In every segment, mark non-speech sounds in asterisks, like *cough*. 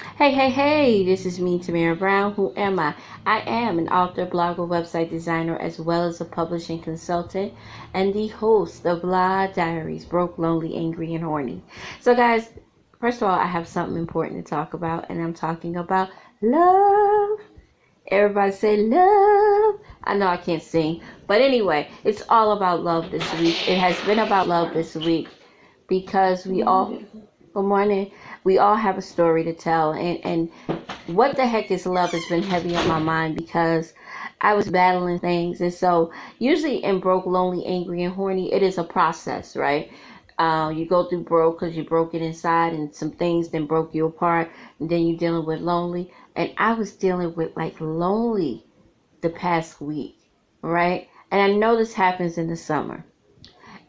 Hey, hey, hey, this is me, Tamara Brown. Who am I? I am an author, blogger, website designer, as well as a publishing consultant and the host of Blah Diaries Broke, Lonely, Angry, and Horny. So, guys, first of all, I have something important to talk about, and I'm talking about love. Everybody say love. I know I can't sing, but anyway, it's all about love this week. It has been about love this week because we all, good morning, we all have a story to tell. And, and what the heck is love has been heavy on my mind because I was battling things. And so, usually in broke, lonely, angry, and horny, it is a process, right? Uh, you go through broke because you broke it inside, and some things then broke you apart, and then you're dealing with lonely. And I was dealing with like lonely the past week, right? And I know this happens in the summer.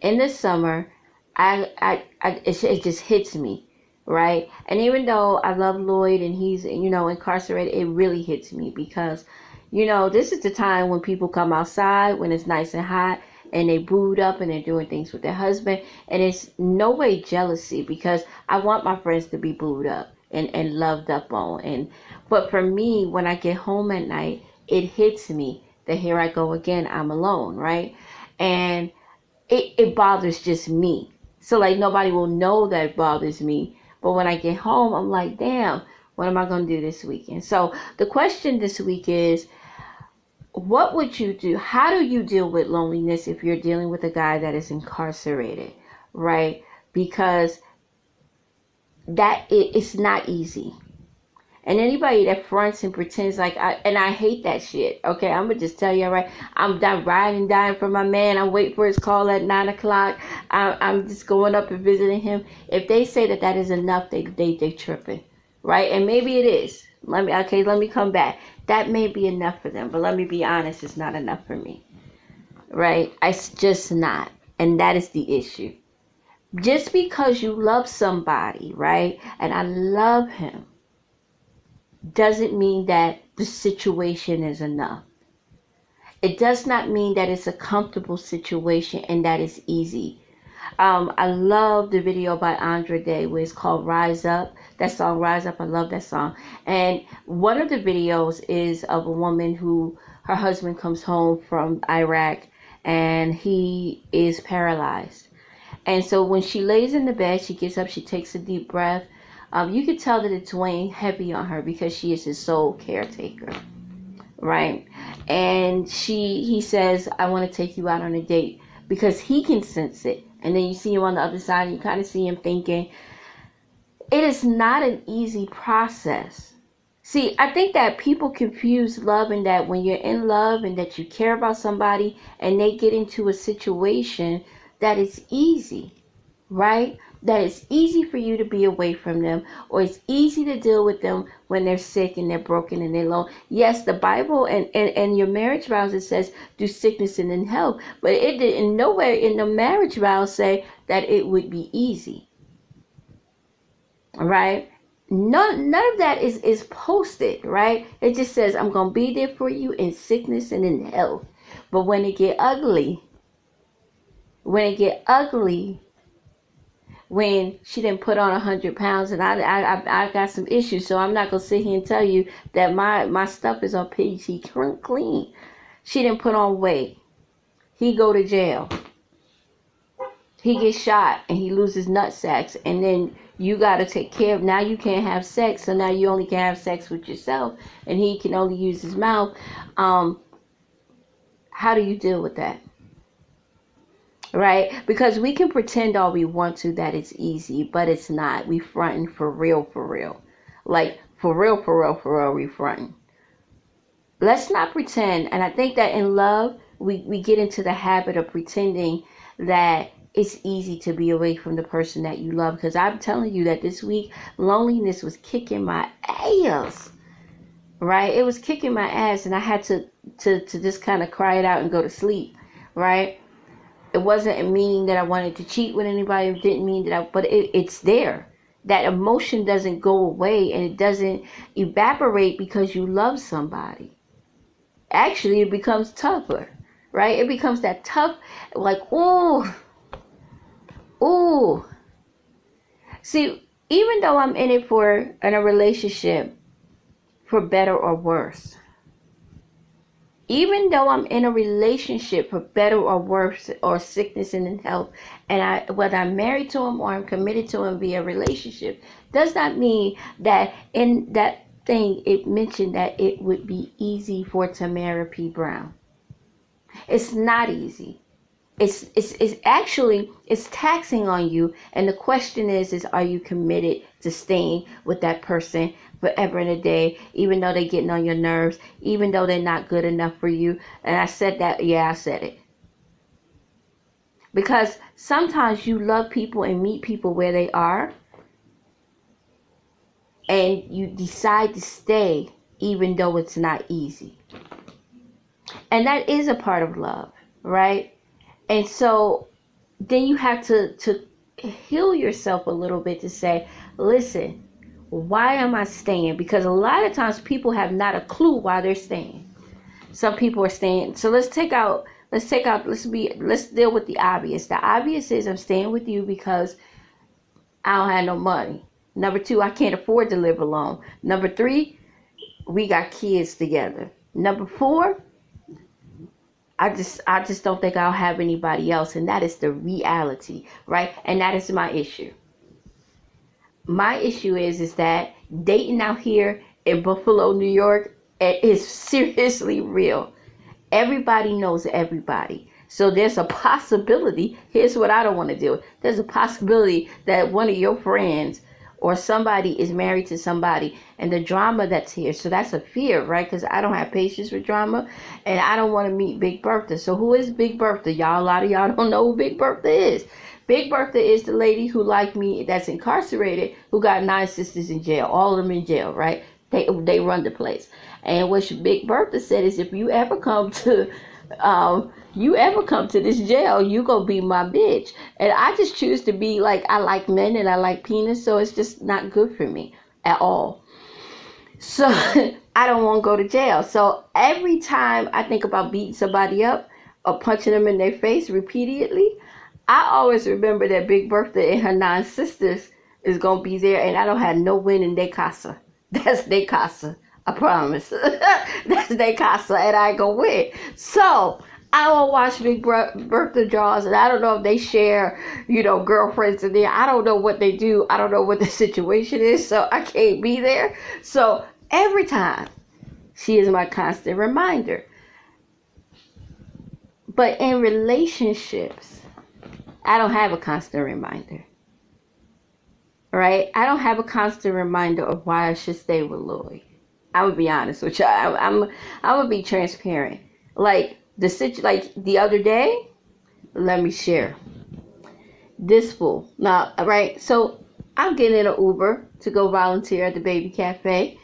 In the summer, I, I, I it, it just hits me right? And even though I love Lloyd and he's, you know, incarcerated, it really hits me because, you know, this is the time when people come outside when it's nice and hot and they booed up and they're doing things with their husband. And it's no way jealousy because I want my friends to be booed up and, and loved up on. And but for me, when I get home at night, it hits me that here I go again, I'm alone, right? And it, it bothers just me. So like nobody will know that bothers me but when I get home, I'm like, damn, what am I going to do this weekend? So the question this week is, what would you do? How do you deal with loneliness if you're dealing with a guy that is incarcerated, right? Because that it, it's not easy. And anybody that fronts and pretends like I and I hate that shit. Okay, I'm gonna just tell you right. I'm dying, riding, dying for my man. I'm waiting for his call at nine o'clock. I, I'm just going up and visiting him. If they say that that is enough, they they they tripping, right? And maybe it is. Let me okay. Let me come back. That may be enough for them, but let me be honest. It's not enough for me, right? It's just not, and that is the issue. Just because you love somebody, right? And I love him doesn't mean that the situation is enough. It does not mean that it's a comfortable situation and that it's easy. Um, I love the video by Andra Day where it's called Rise Up. That song, Rise Up, I love that song. And one of the videos is of a woman who her husband comes home from Iraq and he is paralyzed. And so when she lays in the bed, she gets up, she takes a deep breath, um, you could tell that it's weighing heavy on her because she is his sole caretaker, right? And she, he says, "I want to take you out on a date," because he can sense it. And then you see him on the other side, and you kind of see him thinking, it is not an easy process. See, I think that people confuse love and that when you're in love and that you care about somebody and they get into a situation that it's easy, right? That it's easy for you to be away from them or it's easy to deal with them when they're sick and they're broken and they're alone. Yes, the Bible and, and, and your marriage vows it says do sickness and in health, but it did in nowhere in the marriage vows say that it would be easy. All right? None, none of that is, is posted, right? It just says, I'm going to be there for you in sickness and in health. But when it get ugly, when it get ugly, when she didn't put on a hundred pounds and I, I I got some issues so I'm not gonna sit here and tell you that my my stuff is on PG clean. She didn't put on weight. He go to jail. He gets shot and he loses nut sacks and then you got to take care of now you can't have sex so now you only can have sex with yourself and he can only use his mouth um how do you deal with that right? Because we can pretend all we want to that it's easy, but it's not. We fronting for real, for real. Like for real, for real, for real, we fronting. Let's not pretend. And I think that in love, we, we get into the habit of pretending that it's easy to be away from the person that you love. Because I'm telling you that this week, loneliness was kicking my ass. Right? It was kicking my ass, and I had to, to, to just kind of cry it out and go to sleep. Right? It wasn't meaning that I wanted to cheat with anybody. It didn't mean that I, but it, it's there. That emotion doesn't go away and it doesn't evaporate because you love somebody. Actually, it becomes tougher, right? It becomes that tough, like, oh, oh. See, even though I'm in it for in a relationship for better or worse, even though I'm in a relationship for better or worse, or sickness and in health, and I whether I'm married to him or I'm committed to him via relationship, does not mean that in that thing it mentioned that it would be easy for Tamara P. Brown. It's not easy. It's it's it's actually it's taxing on you and the question is is are you committed to staying with that person forever and a day, even though they're getting on your nerves, even though they're not good enough for you. And I said that, yeah, I said it. Because sometimes you love people and meet people where they are, and you decide to stay even though it's not easy. And that is a part of love, right? And so then you have to to heal yourself a little bit to say, listen, why am I staying? Because a lot of times people have not a clue why they're staying. Some people are staying. So let's take out let's take out let's be let's deal with the obvious. The obvious is I'm staying with you because I don't have no money. Number two, I can't afford to live alone. Number three, we got kids together. Number four, I just I just don't think I'll have anybody else and that is the reality, right? And that is my issue my issue is is that dating out here in Buffalo, New York, is *laughs* seriously real. Everybody knows everybody. So there's a possibility. Here's what I don't want to do. There's a possibility that one of your friends or somebody is married to somebody and the drama that's here. So that's a fear, right? Because I don't have patience with drama and I don't want to meet Big Bertha. So who is Big Bertha? Y'all, a lot of y'all don't know who Big Bertha is. Big Bertha is the lady who, like me, that's incarcerated, who got nine sisters in jail, all of them in jail, right? They they run the place. And what Big Bertha said is, if you ever come *laughs* to, um, you ever come to this jail, you gonna be my bitch. And I just choose to be like I like men and I like penis, so it's just not good for me at all. So *laughs* I don't want to go to jail. So every time I think about beating somebody up or punching them in their face repeatedly, I always remember that Big Bertha and her nine sisters is gonna be there, and I don't have no win in their casa. *laughs* That's their casa. I promise. *laughs* That's their casa, and I go win. So I don't watch Big Bertha draws, and I don't know if they share, you know, girlfriends in there. I don't know what they do. I don't know what the *laughs* situation is, so I can't be there. So every time, she is my constant reminder. But in relationships, I don't have a constant reminder. Right? I don't have a constant reminder of why I should stay with Lloyd. I would be honest with you. I, I'm I would be transparent. Like the situ, like the other day, let me share. This fool. Now, right? So I'm getting in an Uber to go volunteer at the baby cafe.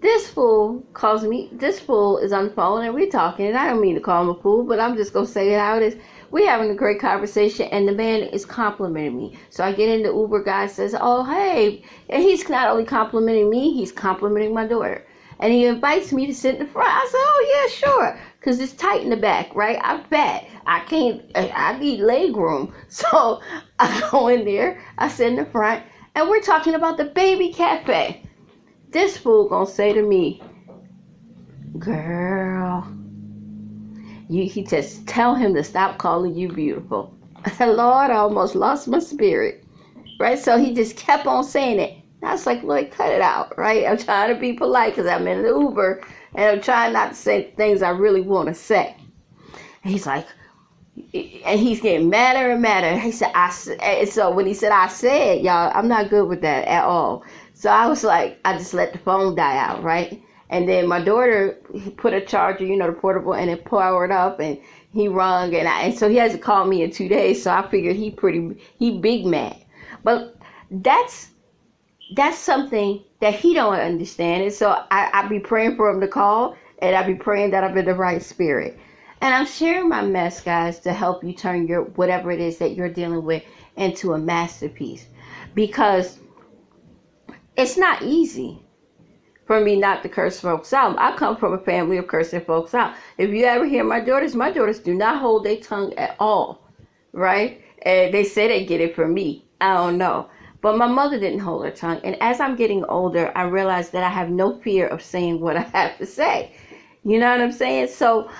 This fool calls me. This fool is on the phone and we're talking. And I don't mean to call him a fool, but I'm just gonna say it how it is we're having a great conversation and the man is complimenting me. So I get in the Uber guy says, Oh hey and he's not only complimenting me, he's complimenting my daughter. And he invites me to sit in the front. I said, Oh yeah, sure. Cause it's tight in the back, right? I'm fat. I can't I need leg room. *laughs* So I go in there, I sit in the front, and we're talking about the baby cafe. This fool gonna say to me, Girl, you, he just tell him to stop calling you beautiful. *laughs* Lord, I almost lost my spirit. Right? So he just kept on saying it. I was like, Lord, cut it out, right? I'm trying to be polite because I'm in the Uber and I'm trying not to say things I really want to say. And he's like, and he's getting madder and madder. He said, I and so when he said, I said, y'all, I'm not good with that at all. So I was like, I just let the phone die out, right? And then my daughter put a charger, you know, the portable, and it powered up, and he rung, and I, and so he hasn't called me in two days. So I figured he pretty he big mad, but that's that's something that he don't understand, and so I I be praying for him to call, and I be praying that I'm in the right spirit. And I'm sharing my mess, guys, to help you turn your whatever it is that you're dealing with into a masterpiece, because it's not easy for me not to curse folks out. I come from a family of cursing folks out. If you ever hear my daughters, my daughters do not hold their tongue at all, right? And they say they get it from me. I don't know. But my mother didn't hold her tongue. And as I'm getting older, I realize that I have no fear of saying what I have to say. You know what I'm saying? So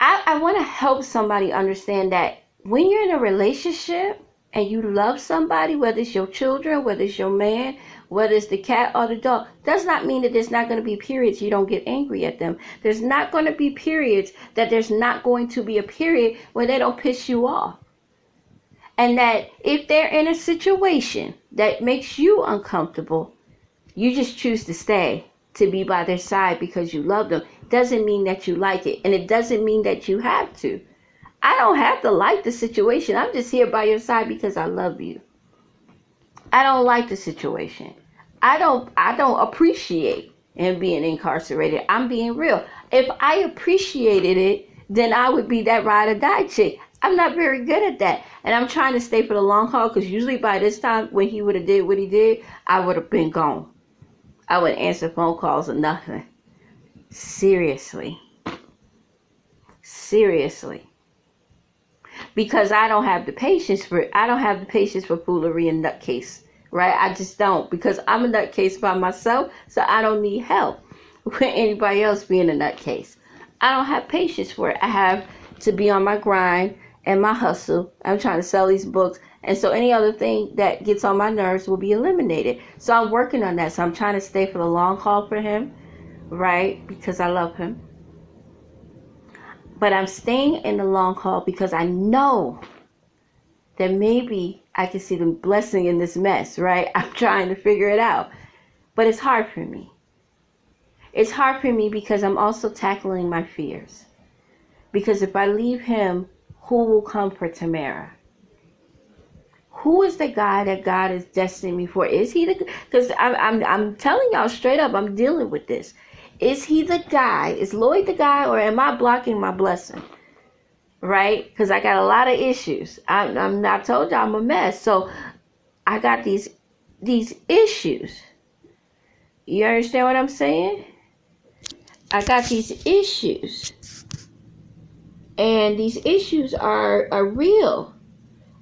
I, I want to help somebody understand that when you're in a relationship and you love somebody, whether it's your children, whether it's your man, whether it's the cat or the dog, does not mean that there's not going to be periods you don't get angry at them. There's not going to be periods that there's not going to be a period where they don't piss you off. And that if they're in a situation that makes you uncomfortable, you just choose to stay to be by their side because you love them. Doesn't mean that you like it and it doesn't mean that you have to. I don't have to like the situation. I'm just here by your side because i love you. I don't like the situation. I don't i don't appreciate him being incarcerated. I'm being real. If i appreciated it then i would be that ride or die chick i'm not very good at that and i'm trying to stay for the long haul because usually by this time when he would have did what he did i would have been gone I would answer phone calls or nothing. Seriously. Seriously. Because I don't have the patience for I don't have the patience for foolery and nutcase. Right? I just don't. Because I'm a nutcase by myself, so I don't need help *laughs* with anybody else being a nutcase. I don't have patience for it. I have to be on my grind and my hustle. I'm trying to sell these books and so any other thing that gets on my nerves will be eliminated. So I'm working on that. So I'm trying to stay for the long haul for him, right? Because I love him. But I'm staying in the long haul because I know that maybe I can see the blessing in this mess, right? *laughs* I'm trying to figure it out. But it's hard for me. It's hard for me because I'm also tackling my fears. Because if I leave him, who will come for Tamara? who is the guy that God is destined me for? Is he the because I'm, I'm I'm telling y'all straight up, I'm dealing with this. Is he the guy? Is Lloyd the guy, or am I blocking my blessing? Right? Because I got a lot of issues. I, I'm I told y'all I'm a mess. So I got these these issues. You understand what I'm saying? I got these issues. And these issues are are real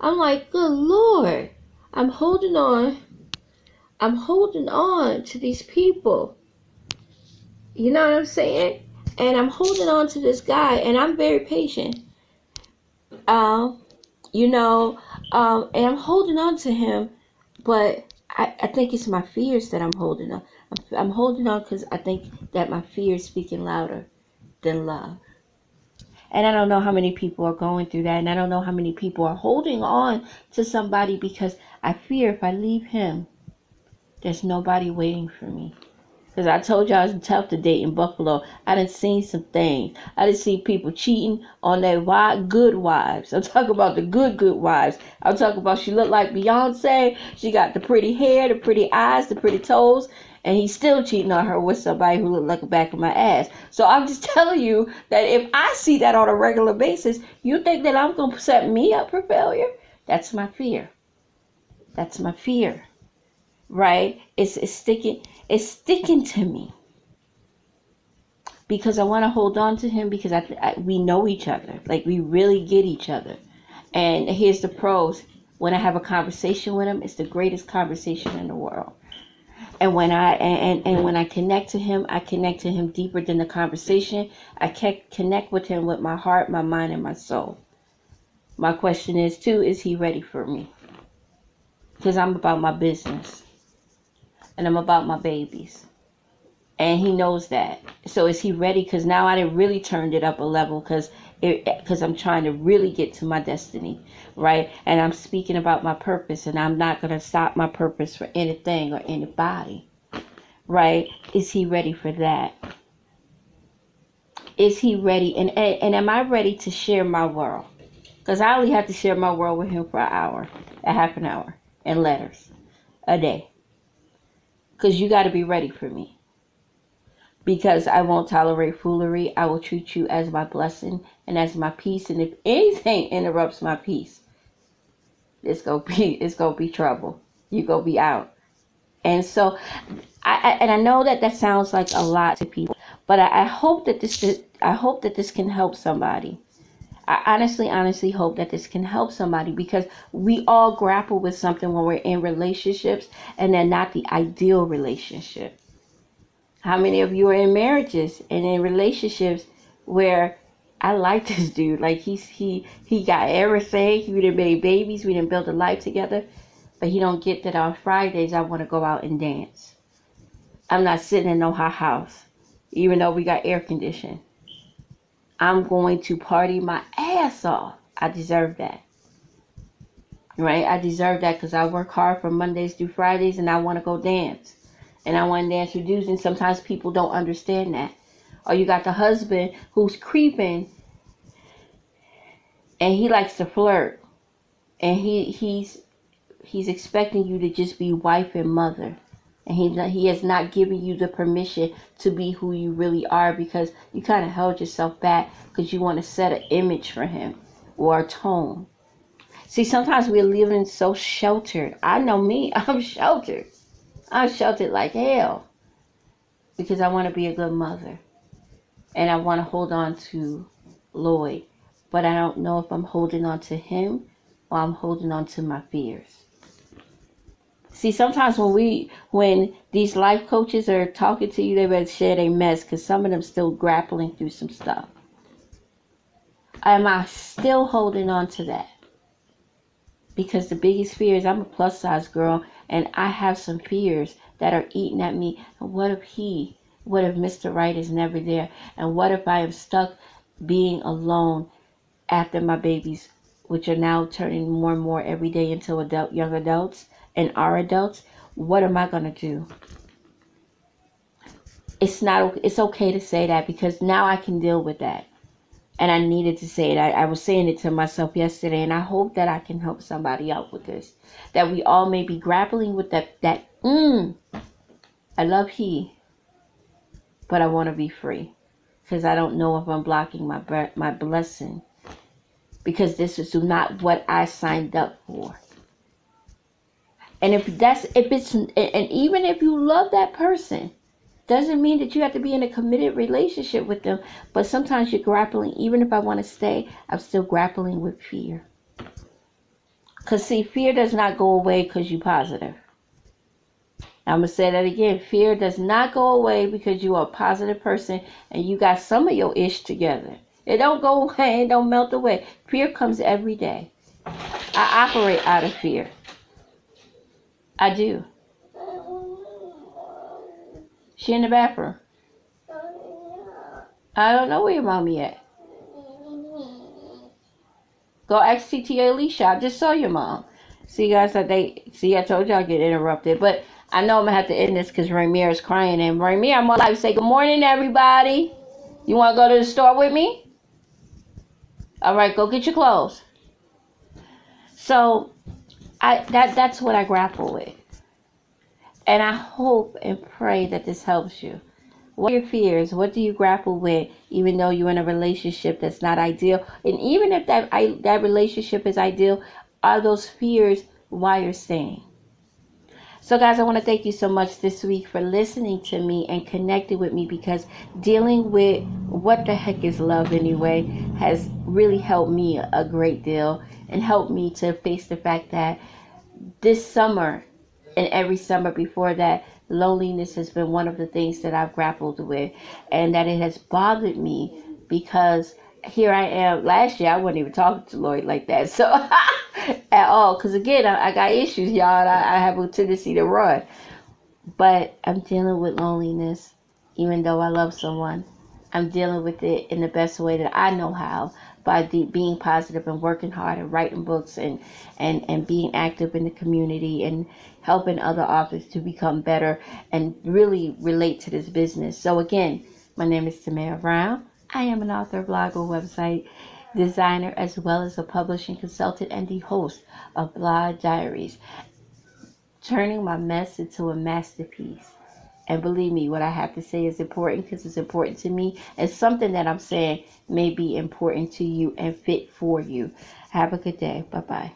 I'm like, good Lord, I'm holding on. I'm holding on to these people. You know what I'm saying? And I'm holding on to this guy, and I'm very patient. Um, you know, um, and I'm holding on to him, but I, I think it's my fears that I'm holding on. I'm, I'm holding on because I think that my fear is speaking louder than love. And I don't know how many people are going through that. And I don't know how many people are holding on to somebody because I fear if I leave him, there's nobody waiting for me. Because I told you I was tough to date in Buffalo. I done seen some things. I done see people cheating on their wife, good wives. I'm talking about the good, good wives. I'm talking about she looked like Beyonce. She got the pretty hair, the pretty eyes, the pretty toes and he's still cheating on her with somebody who looked like the back of my ass. So I'm just *laughs* telling you that if I see that on a regular basis, you think that I'm to set me up for failure? That's my fear. That's my fear. Right? It's, it's sticking it's sticking to me. Because I want to hold on to him because I, I we know each other. Like we really get each other. And here's the pros. When I have a conversation with him, it's the greatest conversation in the world and when I and, and when I connect to him, I connect to him deeper than the conversation. I connect with him with my heart, my mind, and my soul. My question is too: Is he ready for me? Because I'm about my business, and I'm about my babies, and he knows that. So is he ready? Because now I didn't really turned it up a level because because I'm trying to really get to my destiny, right? And I'm speaking about my purpose, and I'm not going to stop my purpose for anything or anybody, right? Is he ready for that? Is he ready? And, and, am I ready to share my world? Because I only have to share my world with him for an hour, a half an hour, and letters a day. Because you got to be ready for me because I won't tolerate foolery. I will treat you as my blessing and as my peace. And if anything interrupts my peace, it's gonna be *laughs* it's gonna be trouble. You gonna be out. And so, I, I and I know that that sounds like a lot to people, but I, I hope that this I hope that this can help somebody. I honestly, honestly hope that this can help somebody because we all grapple with something when we're in relationships and they're not the ideal relationship. How many of you are in marriages and in relationships where I like *laughs* this dude. Like he's he he got everything. We didn't make babies. We didn't build a life together. But he don't get that on Fridays I want to go out and dance. I'm not sitting in no hot house, even though we got air conditioning. I'm going to party my ass off. I deserve that. Right? I deserve that because I work hard from Mondays through Fridays and I want to go dance. And I want to dudes. And sometimes people don't understand that. Or you got the husband who's creeping and he likes to flirt. And he he's he's expecting you to just be wife and mother. And he he has not given you the permission to be who you really are because you kind of held yourself back because you want to set an image for him or a tone. See sometimes we're living so sheltered. I know me *laughs* i'm sheltered i'm sheltered like hell because i want to be a good mother and I want to hold on to Lloyd, but I don't know if I'm holding on to him or I'm holding on to my fears. See, sometimes when we, when these life coaches are talking to you, they better share their mess because some of them still grappling through some stuff. Am I still holding on to that? Because the biggest fear is I'm a plus size girl and I have some fears that are eating at me. And what if he what if Mr. Right is never there? And what if I am stuck being alone after my babies, which are now turning more and more every day into adult young adults and are adults? What am I gonna do? It's not it's okay to say that because now I can deal with that. And I needed to say it. I, I was saying it to myself yesterday, and I hope that I can help somebody out with this. That we all may be grappling with that that mm, I love he but I want to be free because I don't know if I'm blocking my my blessing because this is not what I signed up for. And if that's if it's and even if you love that person, doesn't mean that you have to be in a committed relationship with them. But sometimes you're grappling. Even if I want to stay, I'm still grappling with fear. Cause see, fear does not go away because you're positive. I'm going to say that again. Fear does not go away because you are a positive person and you got some of your ish together. It don't go *laughs* away, it don't melt away. Fear comes every day. I operate out of fear. I do. She in the bathroom. I don't know where your mommy at. Go ask TTA Alicia. I just saw your mom. See, guys, that they see. I told I get interrupted, but I know I'm gonna have to end this because Rainier is crying. And Rainier, I'm gonna say good morning, everybody. You want to go to the store with me? All right, go get your clothes. So, I that that's what I grapple with, and I hope and pray that this helps you. What are your fears? What do you grapple with, even though you're in a relationship that's not ideal? And even if that I, that relationship is ideal, are those fears why you're staying? So, guys, I want to thank you so much this week for listening to me and connecting with me because dealing with what the heck is love anyway has really helped me a great deal and helped me to face the fact that this summer and every summer before that, loneliness has been one of the things that I've grappled with and that it has bothered me because here I am. Last year, I wasn't even talking to Lloyd like that, so *laughs* at all. Because again, I, I, got issues, y'all. I, I have a tendency to run, but I'm dealing with loneliness, even though I love someone. I'm dealing with it in the best way that I know how by de- being positive and working hard and writing books and, and, and being active in the community and helping other authors to become better and really relate to this business. So again, my name is Tamara Brown. I am an author, blogger, website designer, as well as a publishing consultant and the host of Blog Diaries, turning my mess into a masterpiece. And believe me, what I have to say is important because it's important to me, and something that I'm saying may be important to you and fit for you. Have a good day. Bye bye.